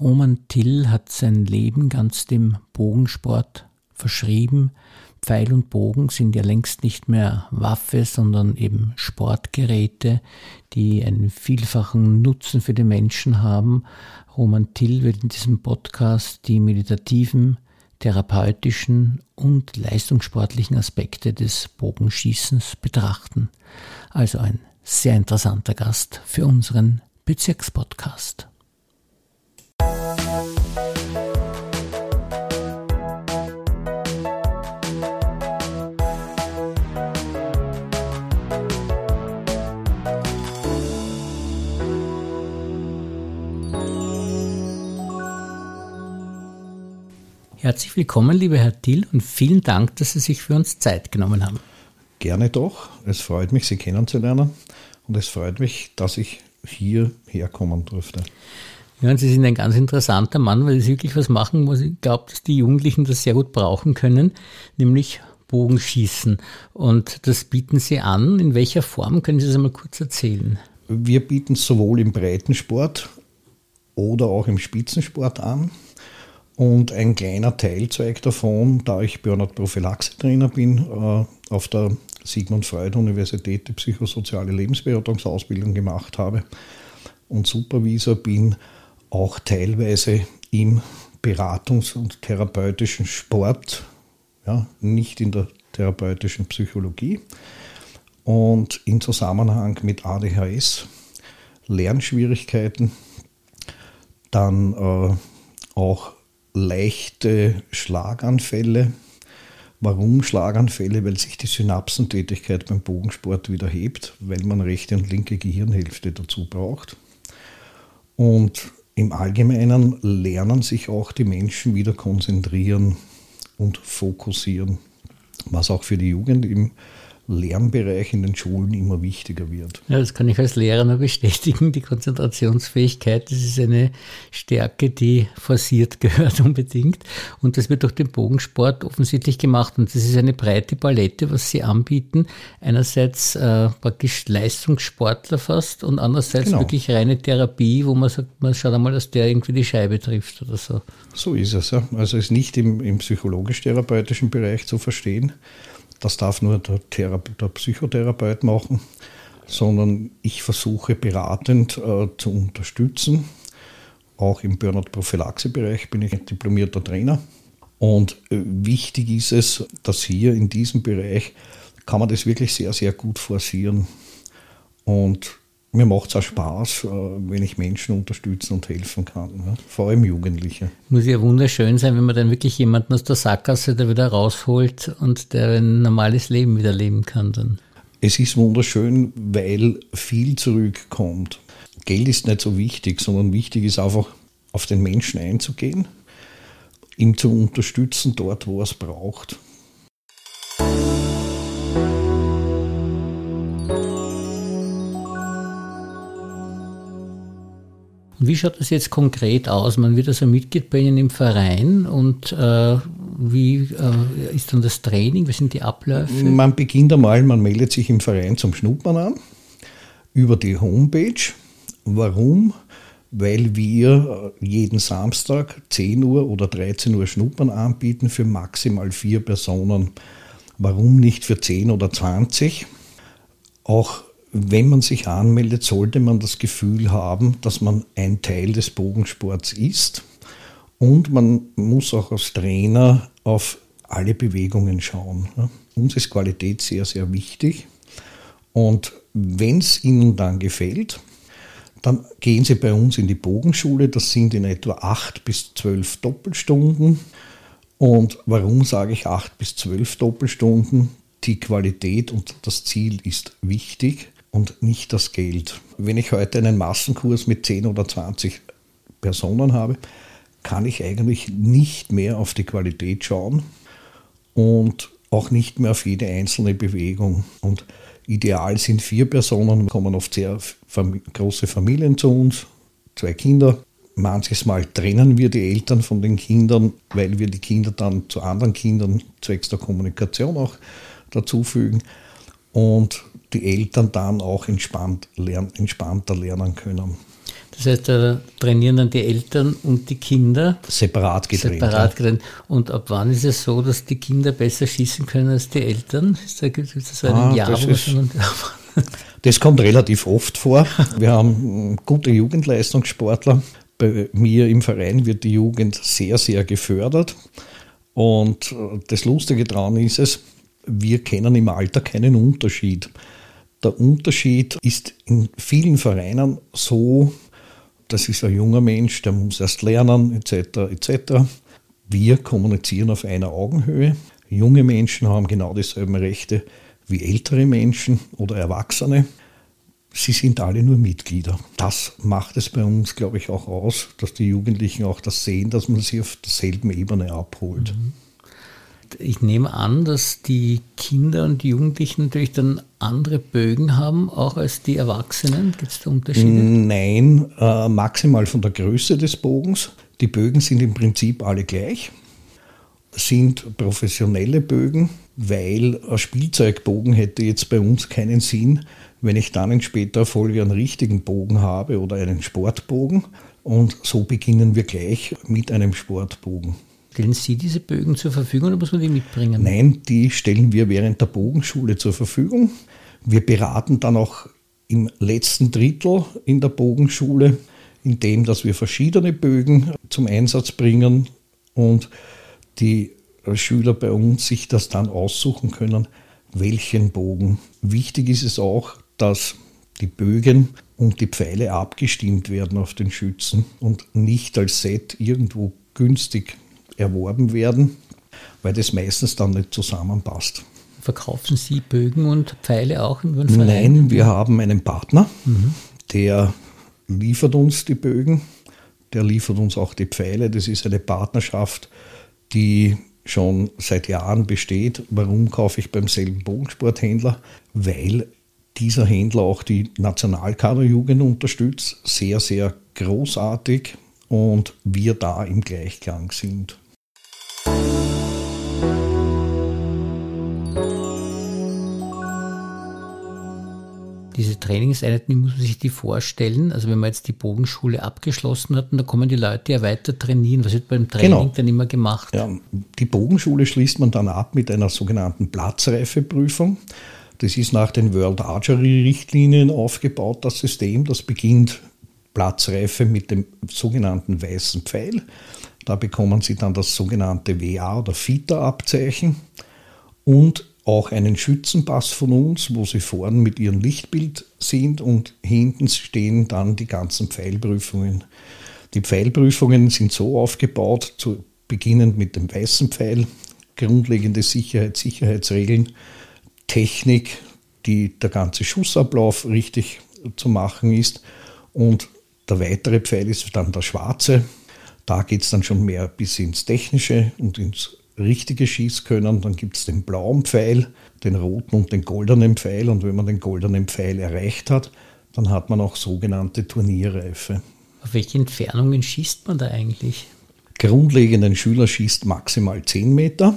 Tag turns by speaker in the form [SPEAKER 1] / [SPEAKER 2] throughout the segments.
[SPEAKER 1] Roman Till hat sein Leben ganz dem Bogensport verschrieben. Pfeil und Bogen sind ja längst nicht mehr Waffe, sondern eben Sportgeräte, die einen vielfachen Nutzen für die Menschen haben. Roman Till wird in diesem Podcast die meditativen, therapeutischen und leistungssportlichen Aspekte des Bogenschießens betrachten. Also ein sehr interessanter Gast für unseren Bezirkspodcast. Herzlich willkommen, lieber Herr Thiel, und vielen Dank, dass Sie sich für uns Zeit genommen haben.
[SPEAKER 2] Gerne doch. Es freut mich, Sie kennenzulernen und es freut mich, dass ich hierher kommen durfte.
[SPEAKER 1] Ja, und Sie sind ein ganz interessanter Mann, weil Sie wirklich was machen, wo ich glaube, dass die Jugendlichen das sehr gut brauchen können, nämlich Bogenschießen. Und das bieten Sie an. In welcher Form können Sie das einmal kurz erzählen?
[SPEAKER 2] Wir bieten es sowohl im Breitensport oder auch im Spitzensport an. Und ein kleiner Teilzweig davon, da ich Burnout-Prophylaxe-Trainer bin, äh, auf der Sigmund Freud Universität die psychosoziale Lebensberatungsausbildung gemacht habe und Supervisor bin, auch teilweise im Beratungs- und therapeutischen Sport, ja, nicht in der therapeutischen Psychologie. Und in Zusammenhang mit ADHS, Lernschwierigkeiten, dann äh, auch leichte Schlaganfälle. Warum Schlaganfälle? Weil sich die Synapsentätigkeit beim Bogensport wieder hebt, weil man rechte und linke Gehirnhälfte dazu braucht. Und im Allgemeinen lernen sich auch die Menschen wieder konzentrieren und fokussieren, was auch für die Jugend im Lernbereich in den Schulen immer wichtiger wird.
[SPEAKER 1] Ja, das kann ich als Lehrer nur bestätigen. Die Konzentrationsfähigkeit, das ist eine Stärke, die forciert gehört unbedingt. Und das wird durch den Bogensport offensichtlich gemacht. Und das ist eine breite Palette, was sie anbieten. Einerseits äh, praktisch Leistungssportler fast und andererseits genau. wirklich reine Therapie, wo man sagt, man schaut einmal, dass der irgendwie die Scheibe trifft oder so.
[SPEAKER 2] So ist es. Ja. Also ist nicht im, im psychologisch-therapeutischen Bereich zu verstehen das darf nur der, Therape der Psychotherapeut machen, sondern ich versuche beratend äh, zu unterstützen. Auch im Burnout-Prophylaxe-Bereich bin ich ein diplomierter Trainer. Und äh, wichtig ist es, dass hier in diesem Bereich kann man das wirklich sehr, sehr gut forcieren. Und mir macht es auch Spaß, äh, wenn ich Menschen unterstützen und helfen kann, vor allem Jugendliche.
[SPEAKER 1] Muss ja wunderschön sein, wenn man dann wirklich jemanden aus der Sackgasse da wieder rausholt und der ein normales Leben wieder leben kann dann.
[SPEAKER 2] Es ist wunderschön, weil viel zurückkommt. Geld ist nicht so wichtig, sondern wichtig ist einfach, auf den Menschen einzugehen, ihn zu unterstützen dort, wo er es braucht.
[SPEAKER 1] Und wie schaut das jetzt konkret aus? Man wird also Mitglied bei Ihnen im Verein und äh, wie äh, ist dann das Training? Wie sind die Abläufe?
[SPEAKER 2] Man beginnt einmal, man meldet sich im Verein zum Schnuppern an über die Homepage. Warum? Weil wir äh, jeden Samstag 10 Uhr oder 13 Uhr Schnuppern anbieten für maximal vier Personen. Warum nicht für 10 oder 20? Auch wenn man sich anmeldet, sollte man das Gefühl haben, dass man ein Teil des Bogensports ist. Und man muss auch als Trainer auf alle Bewegungen schauen. Uns ist Qualität sehr, sehr wichtig. Und wenn es Ihnen dann gefällt, dann gehen Sie bei uns in die Bogenschule. Das sind in etwa acht bis zwölf Doppelstunden. Und warum sage ich acht bis zwölf Doppelstunden? Die Qualität und das Ziel ist wichtig und nicht das Geld. Wenn ich heute einen Massenkurs mit 10 oder 20 Personen habe, kann ich eigentlich nicht mehr auf die Qualität schauen und auch nicht mehr auf jede einzelne Bewegung. Und ideal sind vier Personen, kommen oft sehr große Familien zu uns, zwei Kinder. Manches Mal trennen wir die Eltern von den Kindern, weil wir die Kinder dann zu anderen Kindern zwecks der Kommunikation auch dazufügen. Und die Eltern dann auch entspannt lernen, entspannter lernen können.
[SPEAKER 1] Das heißt, da trainieren dann die Eltern und die Kinder
[SPEAKER 2] separat getrennt.
[SPEAKER 1] Separat getrennt. Und ab wann ist es so, dass die Kinder besser schießen können als die Eltern? Ist da, gibt es so ein ah, Jahr,
[SPEAKER 2] das, ist, das kommt relativ oft vor. Wir haben gute Jugendleistungssportler. Bei mir im Verein wird die Jugend sehr, sehr gefördert. Und das Lustige daran ist es, wir kennen im Alter keinen Unterschied. Der Unterschied ist in vielen Vereinen so, das ist ein junger Mensch, der muss erst lernen, etc. etc. Wir kommunizieren auf einer Augenhöhe. Junge Menschen haben genau dieselben Rechte wie ältere Menschen oder Erwachsene. Sie sind alle nur Mitglieder. Das macht es bei uns, glaube ich, auch aus, dass die Jugendlichen auch das sehen, dass man sie auf derselben Ebene abholt. Mhm.
[SPEAKER 1] Ich nehme an, dass die Kinder und Jugendlichen natürlich dann andere Bögen haben, auch als die Erwachsenen. Gibt es da Unterschiede?
[SPEAKER 2] Nein, äh, maximal von der Größe des Bogens. Die Bögen sind im Prinzip alle gleich, sind professionelle Bögen, weil ein Spielzeugbogen hätte jetzt bei uns keinen Sinn, wenn ich dann in späterer Folge einen richtigen Bogen habe oder einen Sportbogen. Und so beginnen wir gleich mit einem Sportbogen.
[SPEAKER 1] Stellen Sie diese Bögen zur Verfügung oder muss man die mitbringen?
[SPEAKER 2] Nein, die stellen wir während der Bogenschule zur Verfügung. Wir beraten dann auch im letzten Drittel in der Bogenschule, indem dass wir verschiedene Bögen zum Einsatz bringen und die Schüler bei uns sich das dann aussuchen können, welchen Bogen. Wichtig ist es auch, dass die Bögen und die Pfeile abgestimmt werden auf den Schützen und nicht als Set irgendwo günstig erworben werden, weil das meistens dann nicht zusammenpasst.
[SPEAKER 1] Verkaufen Sie Bögen und Pfeile auch in
[SPEAKER 2] den Verein? Nein, wir haben einen Partner, mhm. der liefert uns die Bögen, der liefert uns auch die Pfeile. Das ist eine Partnerschaft, die schon seit Jahren besteht. Warum kaufe ich beim selben Bogensporthändler? Weil dieser Händler auch die Nationalkaderjugend unterstützt. Sehr, sehr großartig und wir da im Gleichklang sind.
[SPEAKER 1] Diese Trainingseinheiten, wie muss man sich die vorstellen? Also wenn man jetzt die Bogenschule abgeschlossen hat, und da kommen die Leute ja weiter trainieren. Was wird beim Training genau. dann immer gemacht?
[SPEAKER 2] Ja, die Bogenschule schließt man dann ab mit einer sogenannten Platzreifeprüfung. Das ist nach den World Archery Richtlinien aufgebaut, das System. Das beginnt Platzreife mit dem sogenannten weißen Pfeil. Da bekommen Sie dann das sogenannte WA oder FITA-Abzeichen und auch einen Schützenpass von uns, wo Sie vorn mit Ihrem Lichtbild sind und hinten stehen dann die ganzen Pfeilprüfungen. Die Pfeilprüfungen sind so aufgebaut, zu beginnend mit dem weißen Pfeil, grundlegende Sicherheit, Sicherheitsregeln, Technik, die der ganze Schussablauf richtig zu machen ist und der weitere Pfeil ist dann der schwarze. Da geht es dann schon mehr bis ins Technische und ins richtige Schießkönnen. Dann gibt es den blauen Pfeil, den roten und den goldenen Pfeil. Und wenn man den goldenen Pfeil erreicht hat, dann hat man auch sogenannte Turnierreife.
[SPEAKER 1] Auf welche Entfernungen schießt man da eigentlich?
[SPEAKER 2] Grundlegend ein Schüler schießt maximal 10 Meter.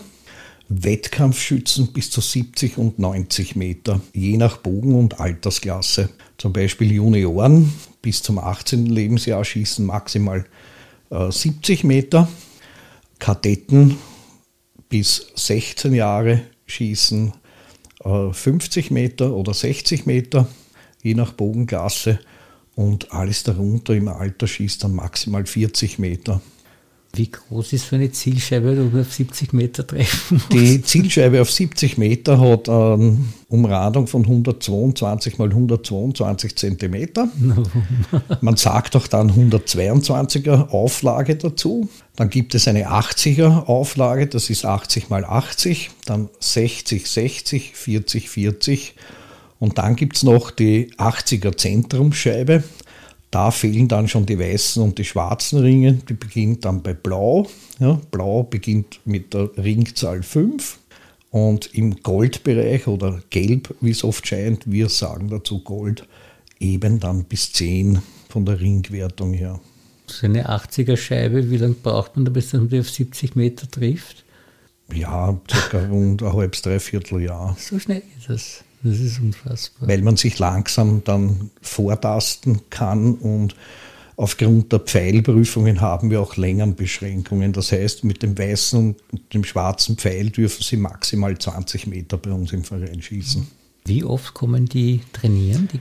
[SPEAKER 2] Wettkampfschützen bis zu 70 und 90 Meter, je nach Bogen und Altersklasse. Zum Beispiel Junioren bis zum 18. Lebensjahr schießen maximal 70 Meter. Kadetten bis 16 Jahre schießen äh, 50 Meter oder 60 Meter, je nach Bogenklasse. Und alles darunter im Alter schießt dann maximal 40 Meter.
[SPEAKER 1] Wie groß ist so eine Zielscheibe, die man auf 70 Meter treffen muss?
[SPEAKER 2] Die Zielscheibe auf 70 Meter hat eine Umradung von 122 mal 122 Zentimeter. Man sagt auch dann 122er Auflage dazu. Dann gibt es eine 80er Auflage, das ist 80 mal 80. Dann 60, 60, 40, 40. Und dann gibt es noch die 80er Zentrumscheibe. Da fehlen dann schon die weißen und die schwarzen Ringe. Die beginnt dann bei Blau. Ja, Blau beginnt mit der Ringzahl 5. Und im Goldbereich oder Gelb, wie es oft scheint, wir sagen dazu Gold, eben dann bis 10 von der Ringwertung her.
[SPEAKER 1] So eine 80er Scheibe, wie lange braucht man da, bis man die auf 70 Meter trifft?
[SPEAKER 2] Ja, circa rund ein halbes, dreiviertel Jahr.
[SPEAKER 1] So schnell ist das. Das ist unfassbar.
[SPEAKER 2] Weil man sich langsam dann vortasten kann und aufgrund der Pfeilprüfungen haben wir auch Längenbeschränkungen. Das heißt, mit dem weißen und dem schwarzen Pfeil dürfen sie maximal 20 Meter bei uns im Verein schießen.
[SPEAKER 1] Wie oft kommen die trainieren? Die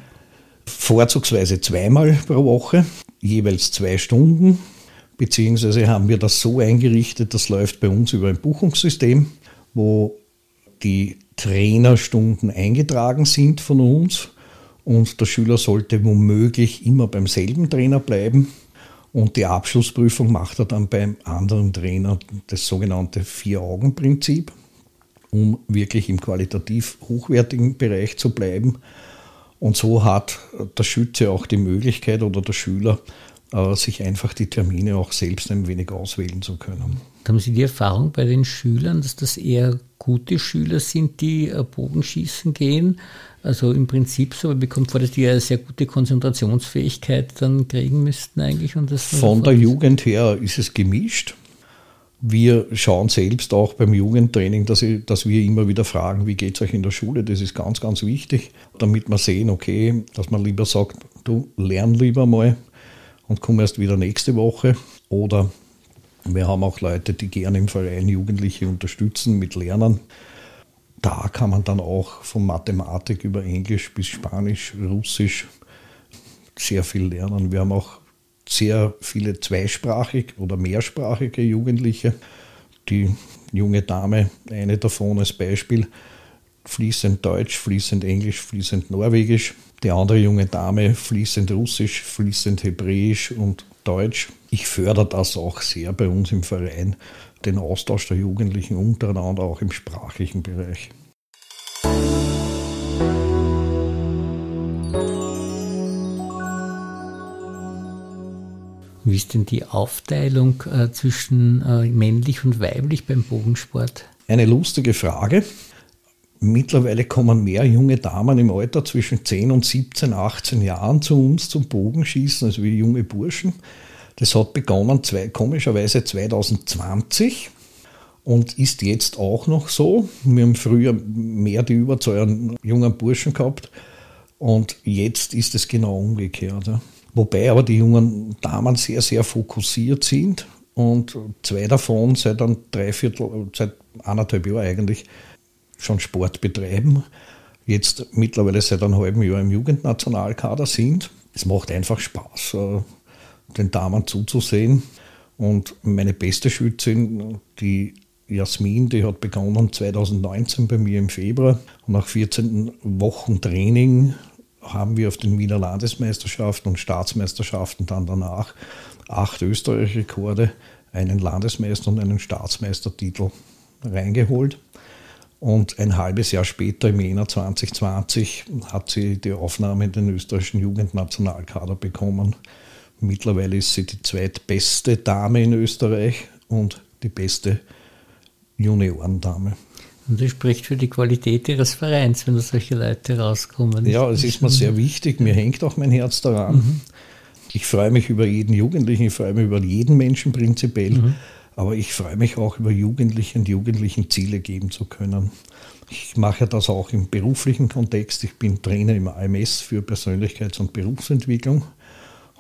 [SPEAKER 2] Vorzugsweise zweimal pro Woche, jeweils zwei Stunden. Beziehungsweise haben wir das so eingerichtet, das läuft bei uns über ein Buchungssystem, wo die Trainerstunden eingetragen sind von uns und der Schüler sollte womöglich immer beim selben Trainer bleiben. Und die Abschlussprüfung macht er dann beim anderen Trainer, das sogenannte Vier-Augen-Prinzip, um wirklich im qualitativ hochwertigen Bereich zu bleiben. Und so hat der Schütze auch die Möglichkeit oder der Schüler, äh, sich einfach die Termine auch selbst ein wenig auswählen zu können.
[SPEAKER 1] Haben Sie die Erfahrung bei den Schülern, dass das eher gute Schüler sind, die äh, Bogenschießen gehen? Also im Prinzip so, man bekommt vor, dass die eine sehr gute Konzentrationsfähigkeit dann kriegen müssten eigentlich. Und das
[SPEAKER 2] Von der Jugend her ist es gemischt. Wir schauen selbst auch beim Jugendtraining, dass, ich, dass wir immer wieder fragen, wie geht es euch in der Schule? Das ist ganz, ganz wichtig, damit wir sehen, okay, dass man lieber sagt, du lern lieber mal und komm erst wieder nächste Woche. Oder wir haben auch Leute, die gerne im Verein Jugendliche unterstützen mit Lernen da kann man dann auch von Mathematik über Englisch bis Spanisch, Russisch sehr viel lernen. Wir haben auch sehr viele zweisprachig oder mehrsprachige Jugendliche. Die junge Dame, eine davon als Beispiel, fließend Deutsch, fließend Englisch, fließend Norwegisch. Die andere junge Dame fließend Russisch, fließend Hebräisch und Deutsch. Ich fördere das auch sehr bei uns im Verein, den Austausch der Jugendlichen untereinander auch im sprachlichen Bereich.
[SPEAKER 1] Wie ist denn die Aufteilung äh, zwischen äh, männlich und weiblich beim Bogensport?
[SPEAKER 2] Eine lustige Frage. Mittlerweile kommen mehr junge Damen im Alter zwischen 10 und 17, 18 Jahren zu uns zum Bogenschießen, also wie junge Burschen. Das hat begonnen zwei, komischerweise 2020 und ist jetzt auch noch so. Wir haben früher mehr die Überzahl an jungen Burschen gehabt und jetzt ist es genau umgekehrt. Wobei aber die jungen Damen sehr, sehr fokussiert sind und zwei davon seit ein Dreiviertel, seit anderthalb Jahren eigentlich schon Sport betreiben. Jetzt mittlerweile seit einem halben Jahr im Jugendnationalkader sind. Es macht einfach Spaß, äh, den Damen zuzusehen. Und meine beste Schützin, die Jasmin, die hat begonnen 2019 bei mir im Februar. Und nach 14 Wochen Training haben wir auf den Wiener Landesmeisterschaften und Staatsmeisterschaften dann danach acht Österreich-Rekorde, einen Landesmeister und einen Staatsmeistertitel reingeholt. Und ein halbes Jahr später, im Jänner 2020, hat sie die Aufnahme in den österreichischen Jugendnationalkader bekommen. Mittlerweile ist sie die zweitbeste Dame in Österreich und die beste Juniorendame.
[SPEAKER 1] Und das spricht für die Qualität Ihres Vereins, wenn da solche Leute rauskommen.
[SPEAKER 2] Ja, es ist mir sehr wichtig. Mir hängt auch mein Herz daran. Mhm. Ich freue mich über jeden Jugendlichen, ich freue mich über jeden Menschen prinzipiell. Mhm. Aber ich freue mich auch über Jugendliche und Jugendlichen Ziele geben zu können. Ich mache das auch im beruflichen Kontext. Ich bin Trainer im AMS für Persönlichkeits- und Berufsentwicklung.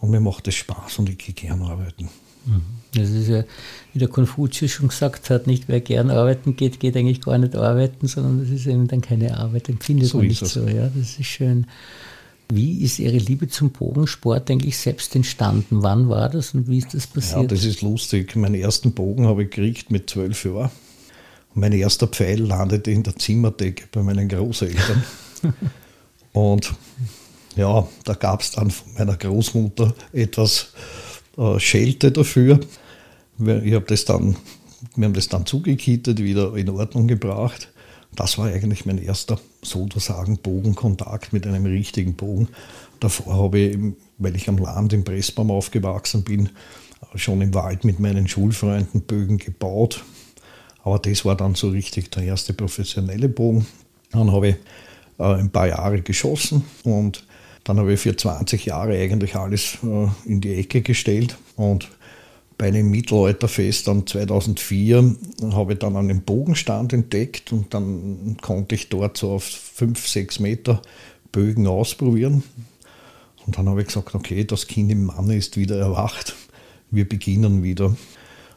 [SPEAKER 2] Und mir macht es Spaß und ich gehe gerne arbeiten.
[SPEAKER 1] Mhm. Das ist ja, wie der Konfuzius schon gesagt hat, nicht wer gern arbeiten geht, geht eigentlich gar nicht arbeiten, sondern das ist eben dann keine Arbeit, empfindet so man nicht so. Ja, das ist schön. Wie ist Ihre Liebe zum Bogensport eigentlich selbst entstanden? Wann war das und wie ist das passiert?
[SPEAKER 2] Ja, das ist lustig. Meinen ersten Bogen habe ich gekriegt mit zwölf Jahren. Und mein erster Pfeil landete in der Zimmerdecke bei meinen Großeltern. und ja, da gab es dann von meiner Großmutter etwas äh, Schelte dafür. Ich hab das dann, wir haben das dann zugekittet, wieder in Ordnung gebracht. Das war eigentlich mein erster, sozusagen, Bogenkontakt mit einem richtigen Bogen. Davor habe ich, weil ich am Land im Pressbaum aufgewachsen bin, schon im Wald mit meinen Schulfreunden Bögen gebaut. Aber das war dann so richtig der erste professionelle Bogen. Dann habe ich äh, ein paar Jahre geschossen und dann habe ich für 20 Jahre eigentlich alles äh, in die Ecke gestellt und bei einem Mittelalterfest dann 2004 habe ich dann einen Bogenstand entdeckt und dann konnte ich dort so auf 5, 6 Meter Bögen ausprobieren. Und dann habe ich gesagt, okay, das Kind im Mann ist wieder erwacht. Wir beginnen wieder.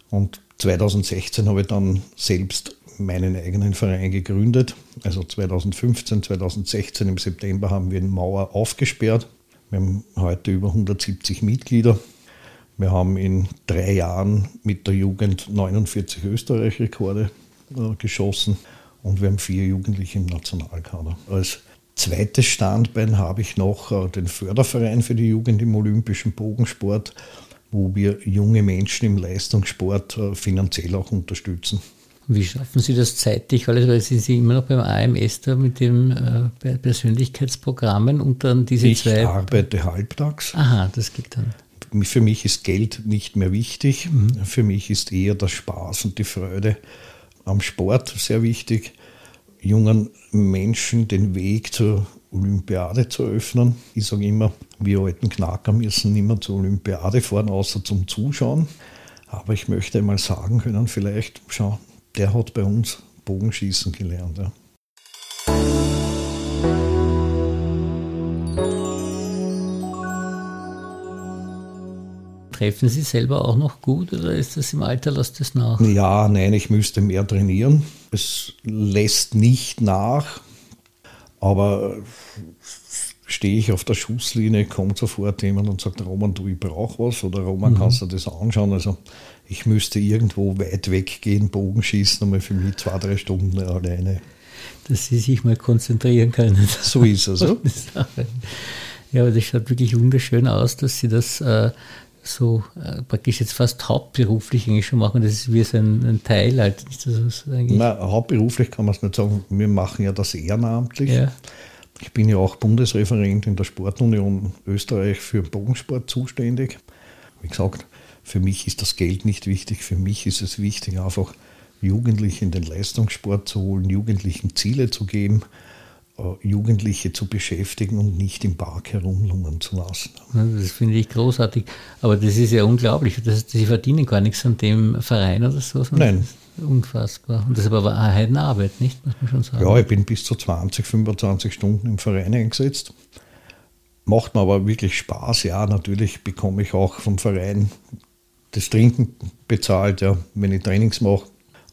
[SPEAKER 2] Und 2016 habe ich dann selbst meinen eigenen Verein gegründet. Also 2015, 2016 im September haben wir in Mauer aufgesperrt. Wir haben heute über 170 Mitglieder. Wir haben in drei Jahren mit der Jugend 49 Österreich-Rekorde äh, geschossen und wir haben vier Jugendliche im Nationalkader. Als zweites Standbein habe ich noch äh, den Förderverein für die Jugend im olympischen Bogensport, wo wir junge Menschen im Leistungssport äh, finanziell auch unterstützen.
[SPEAKER 1] Wie schaffen Sie das zeitlich? Weil Sie sind immer noch beim AMS da mit den äh, Persönlichkeitsprogrammen und dann diese
[SPEAKER 2] ich
[SPEAKER 1] zwei.
[SPEAKER 2] Ich arbeite halbtags.
[SPEAKER 1] Aha, das geht dann.
[SPEAKER 2] Für mich ist Geld nicht mehr wichtig. Mhm. Für mich ist eher der Spaß und die Freude am Sport sehr wichtig. Jungen Menschen den Weg zur Olympiade zu öffnen. Ich sage immer, wir alten Knacker müssen nicht mehr zur Olympiade fahren, außer zum Zuschauen. Aber ich möchte einmal sagen können, vielleicht, schau, der hat bei uns Bogenschießen gelernt. Ja.
[SPEAKER 1] Treffen Sie selber auch noch gut oder ist das im Alter, lässt das nach?
[SPEAKER 2] Ja, nein, ich müsste mehr trainieren. Es lässt nicht nach, aber stehe ich auf der Schusslinie, kommt sofort jemand und sagt, Roman, du, ich brauche was oder Roman, mhm. kannst du das anschauen? Also ich müsste irgendwo weit weggehen, Bogen schießen, einmal für mich zwei, drei Stunden alleine.
[SPEAKER 1] Dass Sie sich mal konzentrieren können.
[SPEAKER 2] So ist es. Ja,
[SPEAKER 1] ja aber das schaut wirklich wunderschön aus, dass Sie das äh, so äh, praktisch jetzt fast hauptberuflich eigentlich schon machen. Das ist wie so ein, ein Teil halt. Ist das
[SPEAKER 2] eigentlich? Nein, hauptberuflich kann man es nicht sagen. Wir machen ja das ehrenamtlich. Ja. Ich bin ja auch Bundesreferent in der Sportunion Österreich für Bogensport zuständig. Wie gesagt, für mich ist das Geld nicht wichtig. Für mich ist es wichtig, einfach Jugendliche in den Leistungssport zu holen, Jugendlichen Ziele zu geben, äh, Jugendliche zu beschäftigen und nicht im Park herumlungern zu lassen.
[SPEAKER 1] Das finde ich großartig. Aber das ist ja unglaublich. Das, Sie verdienen gar nichts an dem Verein oder so.
[SPEAKER 2] Nein.
[SPEAKER 1] unfassbar. Und das ist aber eine Heidenarbeit, nicht? Muss man schon sagen.
[SPEAKER 2] Ja, ich bin bis zu 20, 25 Stunden im Verein eingesetzt. Macht mir aber wirklich Spaß. Ja, natürlich bekomme ich auch vom Verein das Trinken bezahlt, ja, wenn ich Trainings mache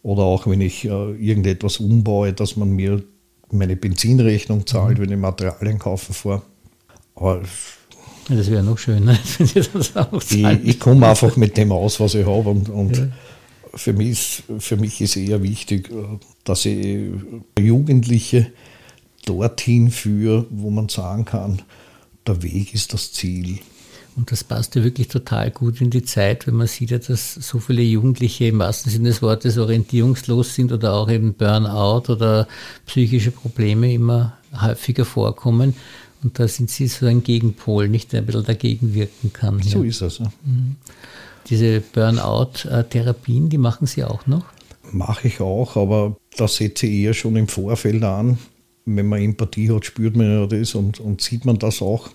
[SPEAKER 2] oder auch wenn ich äh, irgendetwas umbaue, dass man mir meine Benzinrechnung zahlt, mhm. wenn ich Materialien kaufen fahre.
[SPEAKER 1] Aber das wäre noch schöner, wenn Sie das
[SPEAKER 2] auch zahlen. Ich, ich komme einfach mit dem aus, was ich habe und, und ja. für, mich ist, für mich ist eher wichtig, äh, dass ich Jugendliche dorthin führe, wo man sagen kann, der Weg ist das Ziel.
[SPEAKER 1] Und das passt ja wirklich total gut in die Zeit, wenn man sieht ja, dass so viele Jugendliche im wahrsten Sinne des Wortes orientierungslos sind oder auch eben Burnout oder psychische Probleme immer häufiger vorkommen. Und da sind Sie so ein Gegenpol, nicht der ein bisschen dagegen wirken kann.
[SPEAKER 2] So ja. ist es. Ja. Mhm.
[SPEAKER 1] Diese Burnout-Therapien, die machen Sie auch noch?
[SPEAKER 2] Mache ich auch, aber da setze ich eher schon im Vorfeld an. Wenn man Empathie hat, spürt man ja das und, und sieht man das auch.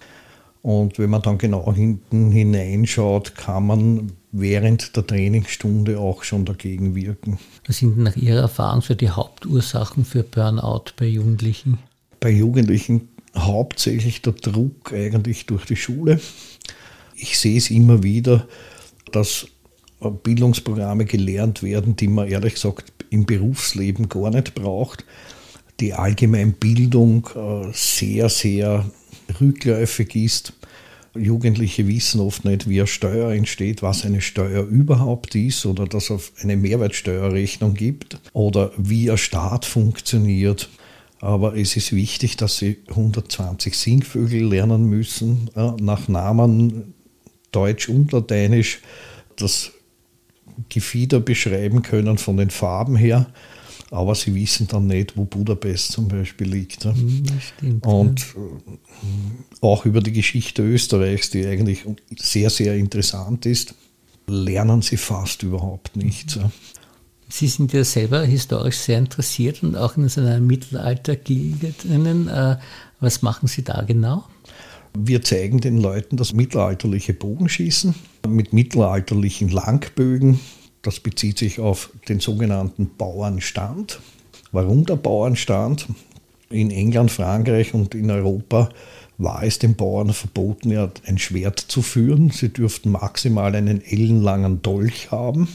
[SPEAKER 2] Und wenn man dann genau hinten hineinschaut, kann man während der Trainingsstunde auch schon dagegen wirken.
[SPEAKER 1] Was sind nach Ihrer Erfahrung so die Hauptursachen für Burnout bei Jugendlichen?
[SPEAKER 2] Bei Jugendlichen hauptsächlich der Druck eigentlich durch die Schule. Ich sehe es immer wieder, dass Bildungsprogramme gelernt werden, die man ehrlich gesagt im Berufsleben gar nicht braucht. Die Allgemeinbildung äh, sehr, sehr rückläufig ist. Jugendliche wissen oft nicht, wie eine Steuer entsteht, was eine Steuer überhaupt ist oder dass es eine Mehrwertsteuerrechnung gibt oder wie ein Staat funktioniert. Aber es ist wichtig, dass sie 120 Singvögel lernen müssen, nach Namen Deutsch und Lateinisch, das Gefieder beschreiben können von den Farben her aber sie wissen dann nicht, wo Budapest zum Beispiel liegt.
[SPEAKER 1] Mhm, stimmt,
[SPEAKER 2] und ja. Äh, auch über die Geschichte Österreichs, die eigentlich sehr, sehr interessant ist, lernen sie fast überhaupt nichts.
[SPEAKER 1] Sie sind ja selber historisch sehr interessiert und auch in so einer Mittelaltergilde drinnen. Äh, was machen Sie da genau?
[SPEAKER 2] Wir zeigen den Leuten das mittelalterliche Bogenschießen mit mittelalterlichen Langbögen, das bezieht sich auf den sogenannten Bauernstand. Warum der Bauernstand? In England, Frankreich und in Europa war es den Bauern verboten, ein Schwert zu führen. Sie dürften maximal einen ellenlangen Dolch haben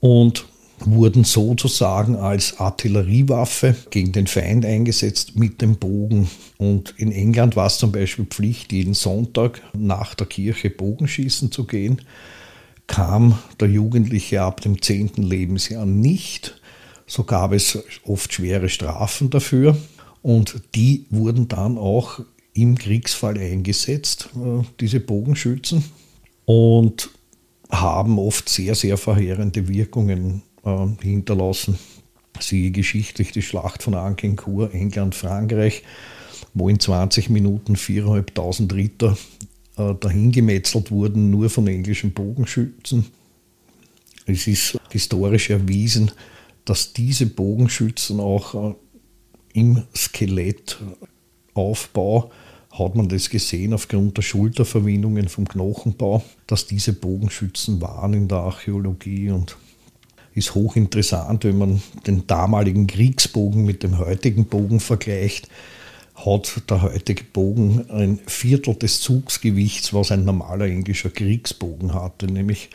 [SPEAKER 2] und wurden sozusagen als Artilleriewaffe gegen den Feind eingesetzt mit dem Bogen. Und in England war es zum Beispiel Pflicht, jeden Sonntag nach der Kirche Bogenschießen zu gehen. Kam der Jugendliche ab dem 10. Lebensjahr nicht, so gab es oft schwere Strafen dafür. Und die wurden dann auch im Kriegsfall eingesetzt, äh, diese Bogenschützen, und haben oft sehr, sehr verheerende Wirkungen äh, hinterlassen. Siehe geschichtlich die Schlacht von Agincourt, England, Frankreich, wo in 20 Minuten 4.500 Ritter äh, dahingemetzelt wurden, nur von englischen Bogenschützen. Es ist historisch erwiesen, dass diese Bogenschützen auch im Skelettaufbau hat man das gesehen aufgrund der Schulterverwindungen vom Knochenbau, dass diese Bogenschützen waren in der Archäologie und ist hochinteressant, wenn man den damaligen Kriegsbogen mit dem heutigen Bogen vergleicht, hat der heutige Bogen ein Viertel des Zugsgewichts, was ein normaler englischer Kriegsbogen hatte, nämlich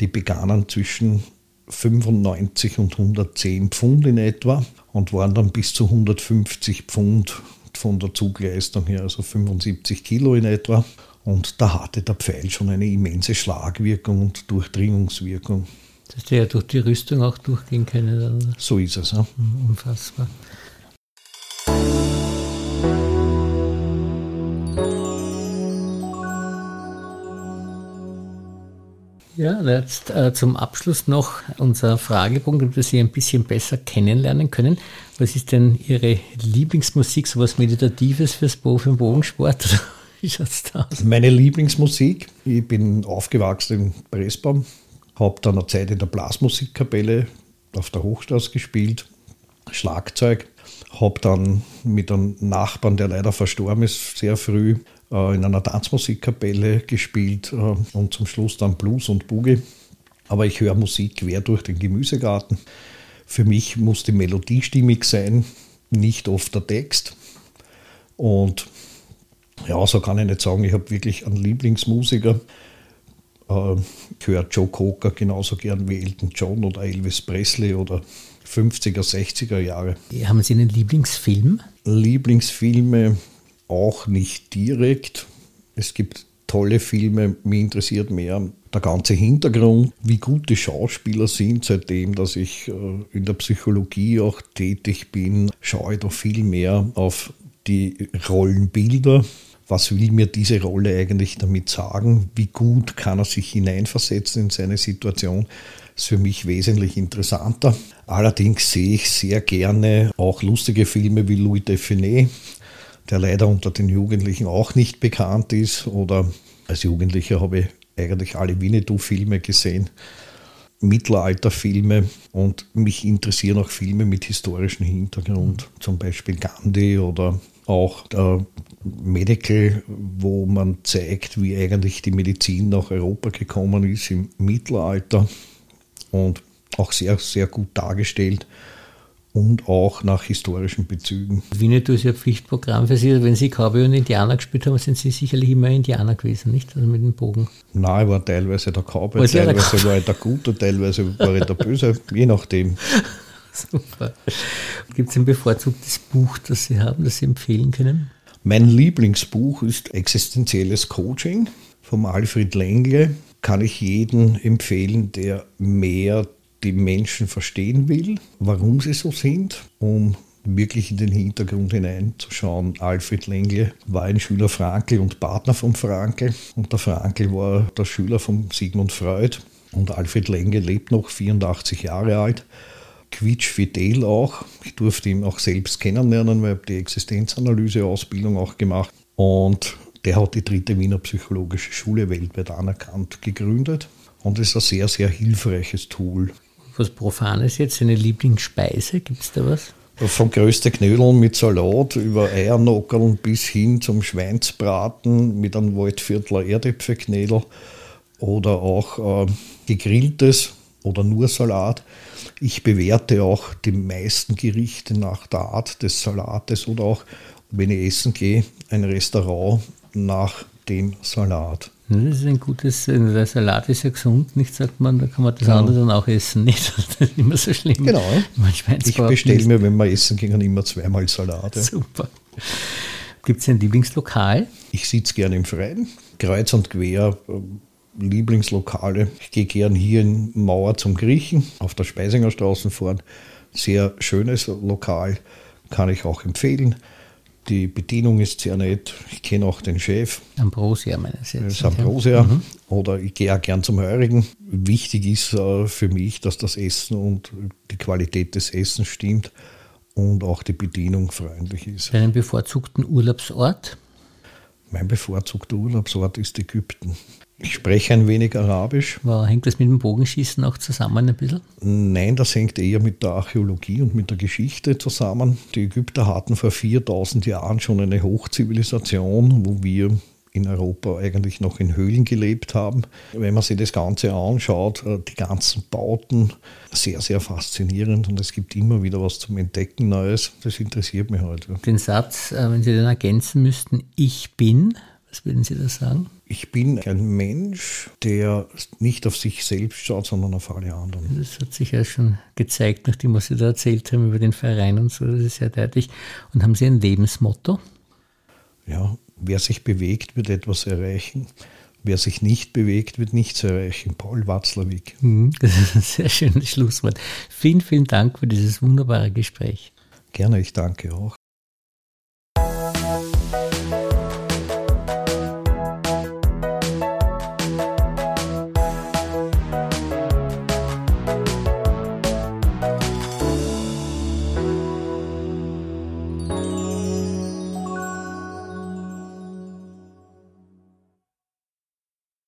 [SPEAKER 2] die begannen zwischen 95 und 110 Pfund in etwa und waren dann bis zu 150 Pfund von der Zugleistung her, also 75 Kilo in etwa. Und da hatte der Pfeil schon eine immense Schlagwirkung und Durchdringungswirkung.
[SPEAKER 1] Dass der ja durch die Rüstung auch durchgehen können. Oder?
[SPEAKER 2] So ist es. Ja.
[SPEAKER 1] Mhm, unfassbar. Ja, jetzt äh, zum Abschluss noch unser Fragebogen, damit wir Sie ein bisschen besser kennenlernen können. Was ist denn Ihre Lieblingsmusik, sowas Meditatives fürs Bo für den Bogensport?
[SPEAKER 2] Wie schaut's da aus? Meine Lieblingsmusik, ich bin aufgewachsen in Pressbaum, habe dann eine Zeit in der Blasmusikkapelle auf der Hochstraße gespielt, Schlagzeug, habe dann mit einem Nachbarn, der leider verstorben ist, sehr früh in einer Tanzmusikkapelle gespielt äh, und zum Schluss dann Blues und Boogie. Aber ich höre Musik quer durch den Gemüsegarten. Für mich muss die Melodie stimmig sein, nicht oft der Text. Und ja, so kann ich nicht sagen, ich habe wirklich einen Lieblingsmusiker. Äh, ich höre Joe Cocker genauso gern wie Elton John oder Elvis Presley oder 50er, 60er Jahre.
[SPEAKER 1] Haben Sie einen Lieblingsfilm?
[SPEAKER 2] Lieblingsfilme auch nicht direkt. Es gibt tolle Filme, mich interessiert mehr der ganze Hintergrund, wie gut die Schauspieler sind. Seitdem, dass ich äh, in der Psychologie auch tätig bin, schaue ich da viel mehr auf die Rollenbilder. Was will mir diese Rolle eigentlich damit sagen? Wie gut kann er sich hineinversetzen in seine Situation? Das ist für mich wesentlich interessanter. Allerdings sehe ich sehr gerne auch lustige Filme wie Louis Define, der leider unter den Jugendlichen auch nicht bekannt ist. Oder als Jugendlicher habe ich eigentlich alle Winnetou-Filme gesehen, Mittelalterfilme und mich interessieren auch Filme mit historischem Hintergrund, zum Beispiel Gandhi oder auch der Medical, wo man zeigt, wie eigentlich die Medizin nach Europa gekommen ist im Mittelalter und auch sehr, sehr gut dargestellt und auch nach historischen Bezügen.
[SPEAKER 1] Winnetou ist ja Pflichtprogramm für Sie. Wenn Sie Cowboy und Indianer gespielt haben, sind Sie sicherlich immer Indianer gewesen, nicht? Also mit dem Bogen.
[SPEAKER 2] Nein, ich war teilweise der Cowboy, Was teilweise der war ich der Gute, teilweise war ich der Böse, je nachdem.
[SPEAKER 1] Super. Gibt es ein bevorzugtes Buch, das Sie haben, das Sie empfehlen können?
[SPEAKER 2] Mein Lieblingsbuch ist Existenzielles Coaching von Alfred Lengle. Kann ich jedem empfehlen, der mehr die Menschen verstehen will, warum sie so sind, um wirklich in den Hintergrund hineinzuschauen. Alfred Lengle war ein Schüler Frankl und Partner von Frankl und der Frankl war der Schüler von Sigmund Freud und Alfred Lengle lebt noch 84 Jahre alt. Quietschfidel auch. Ich durfte ihn auch selbst kennenlernen, weil ich die Existenzanalyse-Ausbildung auch gemacht und der hat die dritte Wiener Psychologische Schule weltweit anerkannt gegründet und ist ein sehr, sehr hilfreiches Tool
[SPEAKER 1] was Profanes jetzt, seine Lieblingsspeise? Gibt es da was?
[SPEAKER 2] Von größten Knödeln mit Salat über Eiernockeln bis hin zum Schweinsbraten mit einem Waldviertler Erdäpfelknädel oder auch äh, gegrilltes oder nur Salat. Ich bewerte auch die meisten Gerichte nach der Art des Salates oder auch, wenn ich essen gehe, ein Restaurant nach dem Salat.
[SPEAKER 1] Das ist ein gutes, der Salat ist ja gesund, nicht sagt man, da kann man das genau. andere dann auch essen, nicht? Das ist immer so schlimm.
[SPEAKER 2] Genau. Ich bestelle mir, wenn wir essen gehen, immer zweimal Salat. Ja.
[SPEAKER 1] Super. Gibt es ein Lieblingslokal?
[SPEAKER 2] Ich sitze gerne im Freien, kreuz und quer. Lieblingslokale. Ich gehe gern hier in Mauer zum Griechen auf der Speisinger Straße fahren. Sehr schönes Lokal, kann ich auch empfehlen. Die Bedienung ist sehr nett. Ich kenne auch den Chef.
[SPEAKER 1] Ambrosia meines
[SPEAKER 2] jetzt. Ambrosia. Mhm. Oder ich gehe auch gern zum Heurigen. Wichtig ist äh, für mich, dass das Essen und die Qualität des Essens stimmt und auch die Bedienung freundlich ist.
[SPEAKER 1] Deinen bevorzugten Urlaubsort?
[SPEAKER 2] Mein bevorzugter Urlaubsort ist Ägypten. Ich spreche ein wenig Arabisch.
[SPEAKER 1] Wow, hängt das mit dem Bogenschießen auch zusammen ein bisschen?
[SPEAKER 2] Nein, das hängt eher mit der Archäologie und mit der Geschichte zusammen. Die Ägypter hatten vor 4000 Jahren schon eine Hochzivilisation, wo wir in Europa eigentlich noch in Höhlen gelebt haben. Wenn man sich das Ganze anschaut, äh, die ganzen Bauten, sehr, sehr faszinierend und es gibt immer wieder was zum Entdecken Neues. Das interessiert mich heute.
[SPEAKER 1] Halt, den Satz, äh, wenn Sie den ergänzen müssten, ich bin, was würden Sie da sagen?
[SPEAKER 2] Ich bin ein Mensch, der nicht auf sich selbst schaut, sondern auf alle anderen.
[SPEAKER 1] Das hat sich ja schon gezeigt, nachdem was Sie da erzählt haben über den Verein und so, das ist sehr deutlich. Und haben Sie ein Lebensmotto?
[SPEAKER 2] Ja, wer sich bewegt, wird etwas erreichen. Wer sich nicht bewegt, wird nichts erreichen. Paul Watzlawick.
[SPEAKER 1] Mhm, das ist ein sehr schönes Schlusswort. Vielen, vielen Dank für dieses wunderbare Gespräch.
[SPEAKER 2] Gerne, ich danke auch.